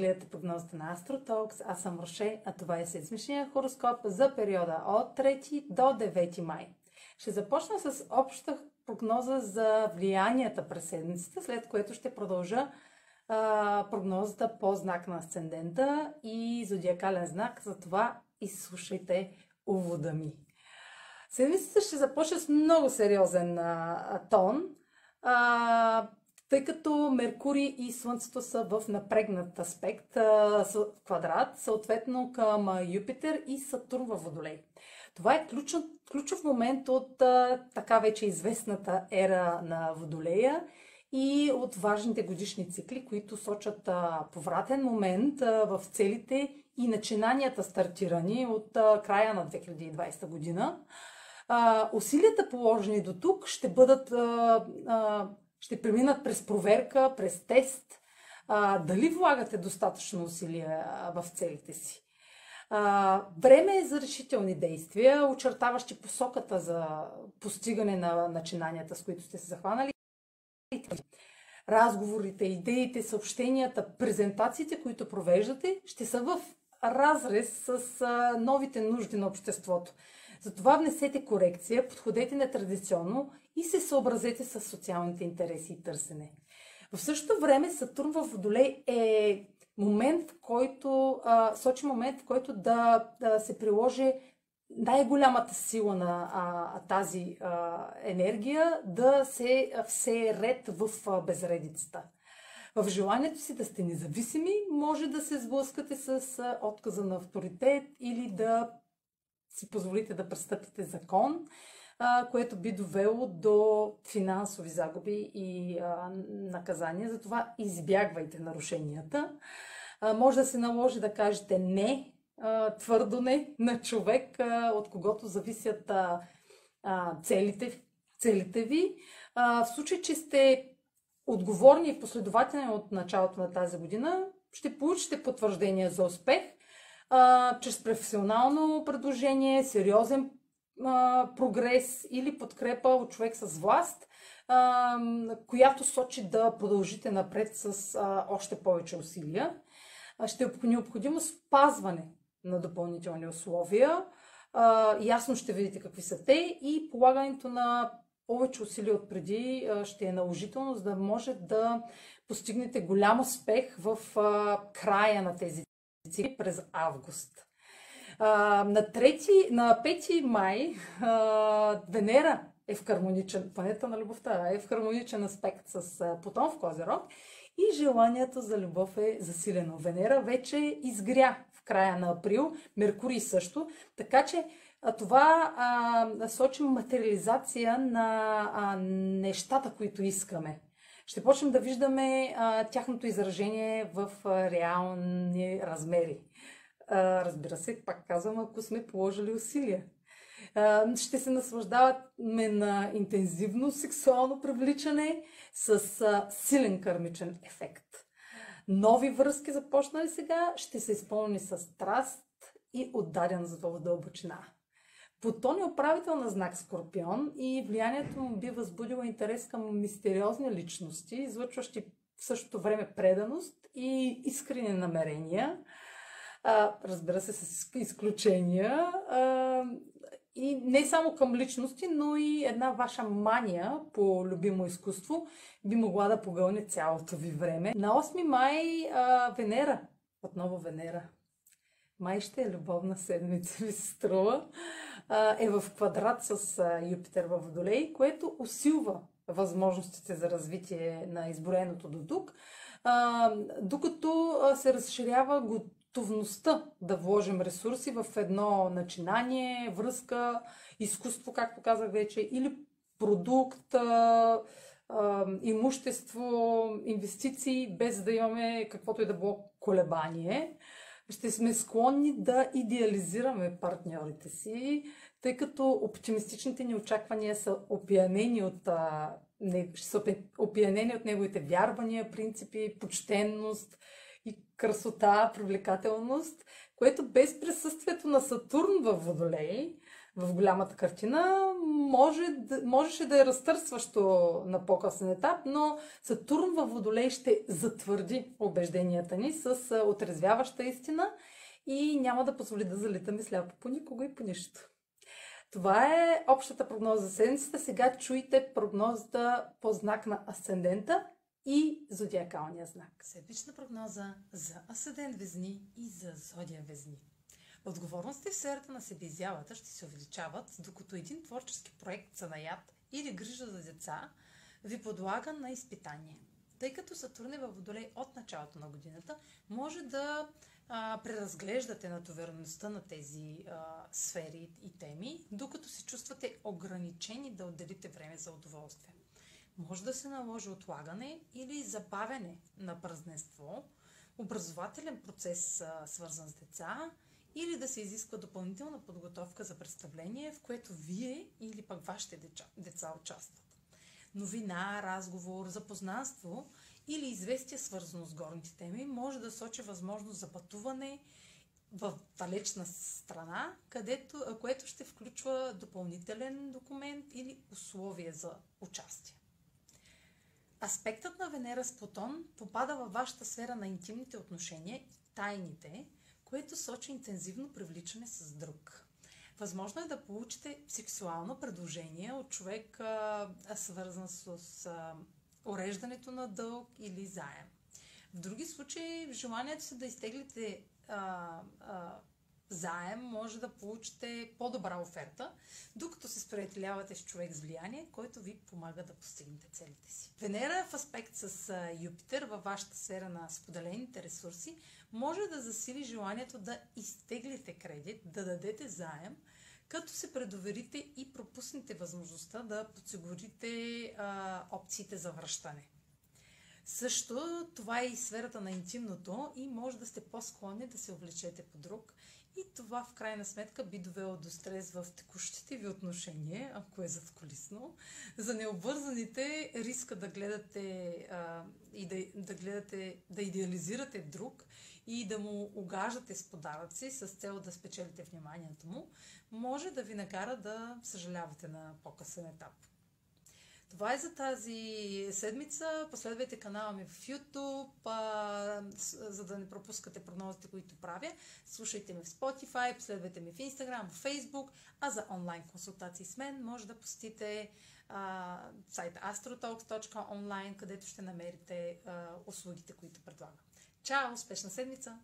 гледате прогнозата на AstroTalks. Аз съм Роше, а това е седмичния хороскоп за периода от 3 до 9 май. Ще започна с обща прогноза за влиянията през седмицата, след което ще продължа а, прогнозата по знак на асцендента и зодиакален знак. Затова изслушайте увода ми. Седмицата ще започне с много сериозен а, тон. А, тъй като Меркурий и Слънцето са в напрегнат аспект, квадрат, съответно към Юпитер и Сатурн във Водолей. Това е ключов, ключов момент от така вече известната ера на Водолея и от важните годишни цикли, които сочат повратен момент в целите и начинанията стартирани от края на 2020 година. Усилията положени до тук ще бъдат ще преминат през проверка, през тест, а, дали влагате достатъчно усилия в целите си. А, време е за решителни действия, очертаващи посоката за постигане на начинанията, с които сте се захванали. Разговорите, идеите, съобщенията, презентациите, които провеждате, ще са в разрез с а, новите нужди на обществото. Затова внесете корекция, подходете нетрадиционно и се съобразете с социалните интереси и търсене. В същото време Сатурн в Водолей е момент, в който а, сочи момент, в който да, да се приложи най-голямата сила на а, тази а, енергия да се все ред в а, безредицата. В желанието си да сте независими, може да се сблъскате с а, отказа на авторитет или да си позволите да престъпите закон което би довело до финансови загуби и наказания. Затова избягвайте нарушенията. Може да се наложи да кажете не, твърдо не на човек, от когото зависят целите, целите ви. В случай, че сте отговорни и последователни от началото на тази година, ще получите потвърждение за успех чрез професионално предложение, сериозен прогрес или подкрепа от човек с власт, която сочи да продължите напред с още повече усилия. Ще е необходимо спазване на допълнителни условия. Ясно ще видите какви са те и полагането на повече усилия от преди ще е наложително, за да може да постигнете голям успех в края на тези цикли през август. На, 3, на 5 май а, Венера е в хармоничен, планета на любовта, е в хармоничен аспект с Плутон в Козерог и желанието за любов е засилено. Венера вече изгря в края на април, Меркурий също, така че а, това а, сочи материализация на а, нещата, които искаме. Ще почнем да виждаме а, тяхното изражение в а, реални размери. Разбира се, пак казвам, ако сме положили усилия. Ще се наслаждаваме на интензивно сексуално привличане с силен кърмичен ефект. Нови връзки, започнали сега, ще се изпълни с страст и отдаден за дълбочина. Плутон е управител на знак Скорпион и влиянието му би възбудило интерес към мистериозни личности, излъчващи в същото време преданост и искрени намерения а, разбира се, с изключения. А, и не само към личности, но и една ваша мания по любимо изкуство би могла да погълне цялото ви време. На 8 май а, Венера, отново Венера, май ще е любовна седмица, ви се струва, а, е в квадрат с а, Юпитер в Водолей, което усилва възможностите за развитие на изброеното до тук, а, докато се разширява готовността да вложим ресурси в едно начинание, връзка, изкуство, както казах вече, или продукт, имущество, инвестиции, без да имаме каквото и да било колебание. Ще сме склонни да идеализираме партньорите си, тъй като оптимистичните ни очаквания са опиянени от, са опиянени от неговите вярвания, принципи, почтенност – красота, привлекателност, което без присъствието на Сатурн в Водолей в голямата картина, може, можеше да е разтърсващо на по-късен етап, но Сатурн във Водолей ще затвърди убежденията ни с отрезвяваща истина и няма да позволи да залитаме сляпо по никого и по нищо. Това е общата прогноза за седмицата. Сега чуйте прогнозата по знак на асцендента и зодиакалния знак. Седмична прогноза за асцендент Везни и за зодия Везни. Отговорностите в сферата на себеизявата ще се увеличават, докато един творчески проект за наят или грижа за деца ви подлага на изпитание. Тъй като Сатурн е във Водолей от началото на годината, може да а, преразглеждате натовареността на тези а, сфери и теми, докато се чувствате ограничени да отделите време за удоволствие. Може да се наложи отлагане или забавяне на празненство, образователен процес, свързан с деца, или да се изисква допълнителна подготовка за представление, в което вие или пък вашите деца, деца участват. Новина, разговор, запознанство или известие свързано с горните теми може да сочи възможност за пътуване в далечна страна, което ще включва допълнителен документ или условие за участие. Аспектът на Венера с Плутон попада във вашата сфера на интимните отношения, тайните, което сочи интензивно привличане с друг. Възможно е да получите сексуално предложение от човек, а, свързан с а, уреждането на дълг или заем. В други случаи, желанието си да изтеглите а, а, заем, може да получите по-добра оферта, докато се сприятелявате с човек с влияние, който ви помага да постигнете целите си. Венера в аспект с Юпитер във вашата сфера на споделените ресурси може да засили желанието да изтеглите кредит, да дадете заем, като се предоверите и пропуснете възможността да подсигурите а, опциите за връщане. Също това е и сферата на интимното и може да сте по-склонни да се облечете по друг и това в крайна сметка би довело до стрес в текущите ви отношения, ако е задколисно. За необвързаните риска да гледате а, и да, да гледате, да идеализирате друг и да му огаждате с подаръци с цел да спечелите вниманието му, може да ви накара да съжалявате на по-късен етап. Това е за тази седмица. Последвайте канала ми в YouTube, за да не пропускате прогнозите, които правя. Слушайте ме в Spotify, последвайте ме в Instagram, в Facebook, а за онлайн консултации с мен може да посетите а, сайта astrotalks.online, където ще намерите услугите, които предлагам. Чао! Успешна седмица!